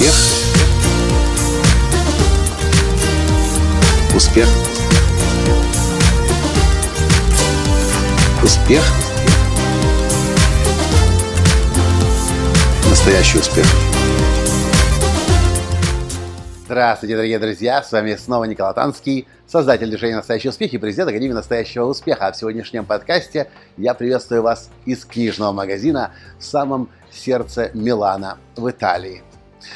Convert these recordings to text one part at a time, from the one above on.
Успех. Успех. Успех. Настоящий успех. Здравствуйте, дорогие друзья! С вами снова Николай Танский, создатель движения «Настоящий успех» и президент Академии «Настоящего успеха». А в сегодняшнем подкасте я приветствую вас из книжного магазина в самом сердце Милана в Италии.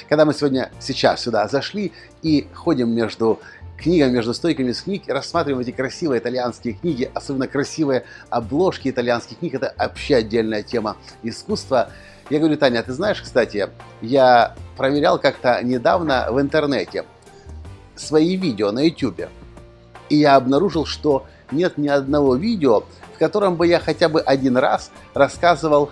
Когда мы сегодня, сейчас сюда зашли и ходим между книгами, между стойками с книг, и рассматриваем эти красивые итальянские книги, особенно красивые обложки итальянских книг, это вообще отдельная тема искусства. Я говорю, Таня, ты знаешь, кстати, я проверял как-то недавно в интернете свои видео на YouTube, и я обнаружил, что нет ни одного видео, в котором бы я хотя бы один раз рассказывал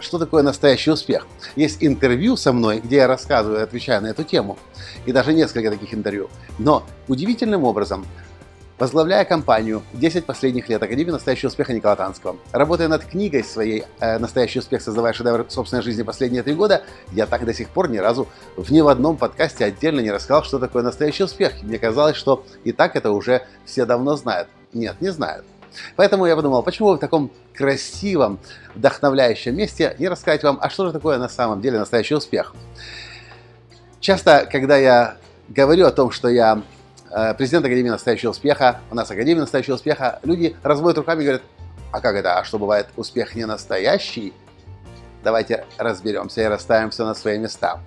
что такое настоящий успех. Есть интервью со мной, где я рассказываю отвечаю на эту тему, и даже несколько таких интервью. Но удивительным образом, возглавляя компанию 10 последних лет Академии настоящего успеха Никола Танского, работая над книгой своей э, «Настоящий успех. Создавая шедевр собственной жизни последние три года», я так до сих пор ни разу в ни в одном подкасте отдельно не рассказал, что такое настоящий успех. Мне казалось, что и так это уже все давно знают. Нет, не знают. Поэтому я подумал, почему в таком красивом, вдохновляющем месте не рассказать вам, а что же такое на самом деле настоящий успех. Часто, когда я говорю о том, что я э, президент Академии настоящего успеха, у нас Академия настоящего успеха, люди разводят руками и говорят, а как это, а что бывает успех не настоящий? Давайте разберемся и расставим все на свои места.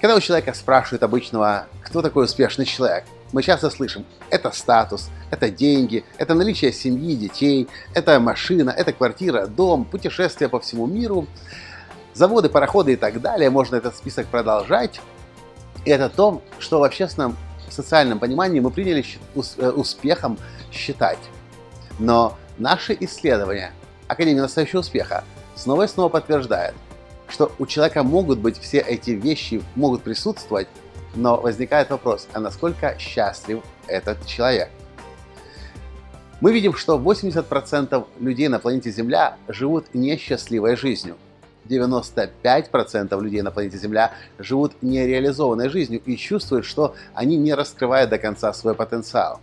Когда у человека спрашивают обычного, кто такой успешный человек, мы часто слышим, это статус, это деньги, это наличие семьи, детей, это машина, это квартира, дом, путешествия по всему миру, заводы, пароходы и так далее. Можно этот список продолжать. И это то, что в общественном социальном понимании мы приняли э, успехом считать. Но наши исследования Академии настоящего успеха снова и снова подтверждают, что у человека могут быть все эти вещи, могут присутствовать, но возникает вопрос, а насколько счастлив этот человек? Мы видим, что 80% людей на планете Земля живут несчастливой жизнью. 95% людей на планете Земля живут нереализованной жизнью и чувствуют, что они не раскрывают до конца свой потенциал.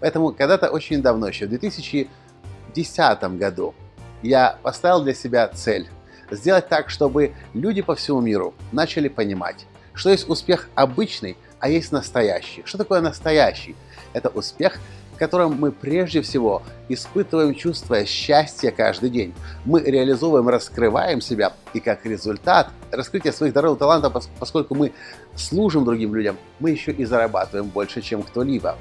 Поэтому когда-то очень давно, еще в 2010 году, я поставил для себя цель сделать так, чтобы люди по всему миру начали понимать, что есть успех обычный, а есть настоящий. Что такое настоящий? Это успех, в котором мы прежде всего испытываем чувство счастья каждый день. Мы реализовываем, раскрываем себя, и как результат раскрытия своих даров и талантов, поскольку мы служим другим людям, мы еще и зарабатываем больше, чем кто-либо.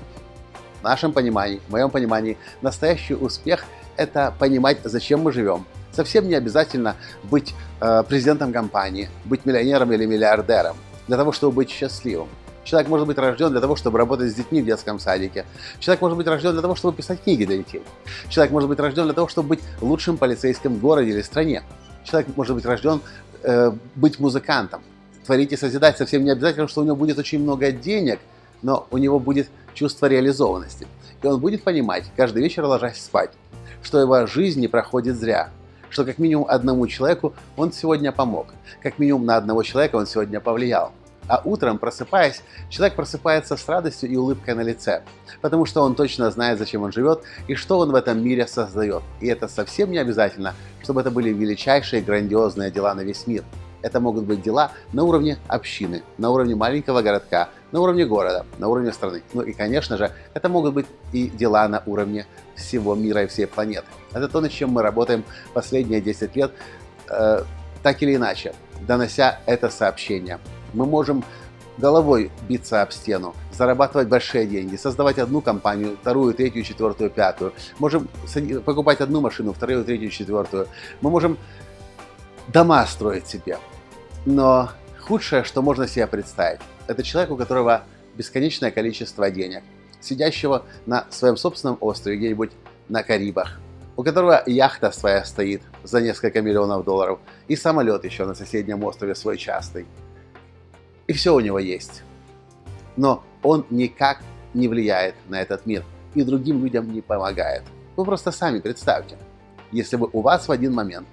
В нашем понимании, в моем понимании, настоящий успех – это понимать, зачем мы живем. Совсем не обязательно быть э, президентом компании, быть миллионером или миллиардером для того, чтобы быть счастливым. Человек может быть рожден для того, чтобы работать с детьми в детском садике. Человек может быть рожден для того, чтобы писать книги для детей. Человек может быть рожден для того, чтобы быть лучшим полицейским в городе или стране. Человек может быть рожден э, быть музыкантом. Творить и созидать совсем не обязательно, что у него будет очень много денег, но у него будет чувство реализованности. И он будет понимать, каждый вечер ложась спать, что его жизнь не проходит зря, что как минимум одному человеку он сегодня помог, как минимум на одного человека он сегодня повлиял. А утром, просыпаясь, человек просыпается с радостью и улыбкой на лице, потому что он точно знает, зачем он живет и что он в этом мире создает. И это совсем не обязательно, чтобы это были величайшие грандиозные дела на весь мир. Это могут быть дела на уровне общины, на уровне маленького городка, на уровне города, на уровне страны. Ну и, конечно же, это могут быть и дела на уровне всего мира и всей планеты. Это то, над чем мы работаем последние 10 лет, э, так или иначе, донося это сообщение. Мы можем головой биться об стену, зарабатывать большие деньги, создавать одну компанию, вторую, третью, четвертую, пятую. Можем покупать одну машину, вторую, третью, четвертую. Мы можем дома строить себе. Но худшее, что можно себе представить, это человек, у которого бесконечное количество денег, сидящего на своем собственном острове где-нибудь на Карибах, у которого яхта своя стоит за несколько миллионов долларов и самолет еще на соседнем острове свой частный. И все у него есть. Но он никак не влияет на этот мир и другим людям не помогает. Вы просто сами представьте, если бы у вас в один момент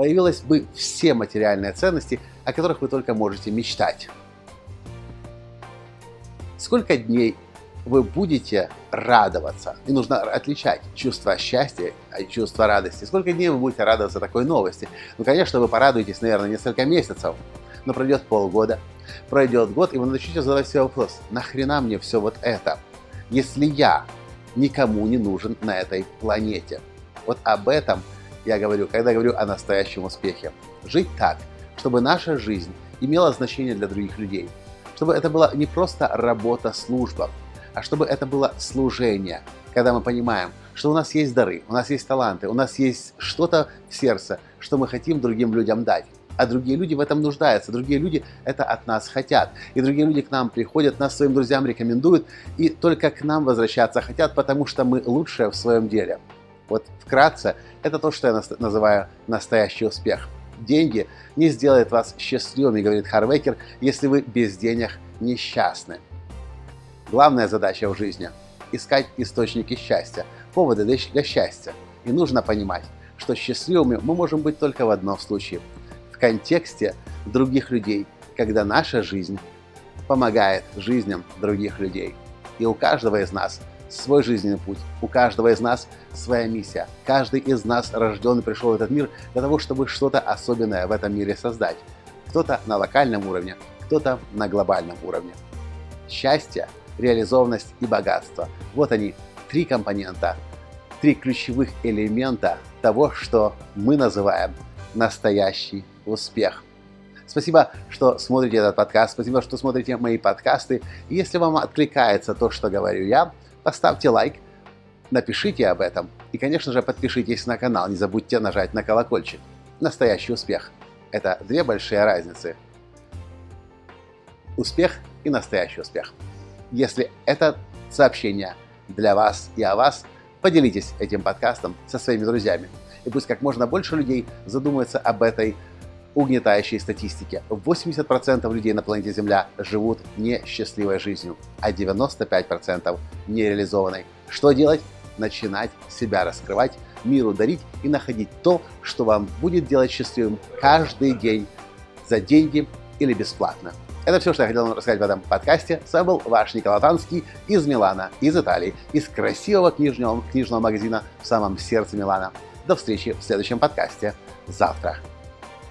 появились бы все материальные ценности, о которых вы только можете мечтать. Сколько дней вы будете радоваться. И нужно отличать чувство счастья от чувства радости. Сколько дней вы будете радоваться такой новости? Ну, конечно, вы порадуетесь, наверное, несколько месяцев. Но пройдет полгода, пройдет год, и вы начнете задавать себе вопрос, нахрена мне все вот это, если я никому не нужен на этой планете? Вот об этом я говорю, когда говорю о настоящем успехе. Жить так, чтобы наша жизнь имела значение для других людей. Чтобы это была не просто работа-служба, а чтобы это было служение, когда мы понимаем, что у нас есть дары, у нас есть таланты, у нас есть что-то в сердце, что мы хотим другим людям дать. А другие люди в этом нуждаются, другие люди это от нас хотят. И другие люди к нам приходят, нас своим друзьям рекомендуют, и только к нам возвращаться хотят, потому что мы лучшие в своем деле. Вот вкратце, это то, что я называю настоящий успех. Деньги не сделают вас счастливыми, говорит Харвекер, если вы без денег несчастны. Главная задача в жизни – искать источники счастья, поводы для счастья. И нужно понимать, что счастливыми мы можем быть только в одном случае – в контексте других людей, когда наша жизнь помогает жизням других людей. И у каждого из нас свой жизненный путь, у каждого из нас своя миссия. Каждый из нас рожден и пришел в этот мир для того, чтобы что-то особенное в этом мире создать. Кто-то на локальном уровне, кто-то на глобальном уровне. Счастье – реализованность и богатство. Вот они, три компонента, три ключевых элемента того, что мы называем настоящий успех. Спасибо, что смотрите этот подкаст, спасибо, что смотрите мои подкасты. Если вам откликается то, что говорю я, поставьте лайк, напишите об этом и, конечно же, подпишитесь на канал. Не забудьте нажать на колокольчик. Настоящий успех. Это две большие разницы. Успех и настоящий успех. Если это сообщение для вас и о вас, поделитесь этим подкастом со своими друзьями. И пусть как можно больше людей задумаются об этой угнетающей статистике. 80% людей на планете Земля живут несчастливой жизнью, а 95% нереализованной. Что делать? Начинать себя раскрывать, миру дарить и находить то, что вам будет делать счастливым каждый день за деньги или бесплатно. Это все, что я хотел вам рассказать в этом подкасте. С вами был ваш Николай Танский из Милана, из Италии, из красивого книжного, книжного магазина в самом сердце Милана. До встречи в следующем подкасте завтра.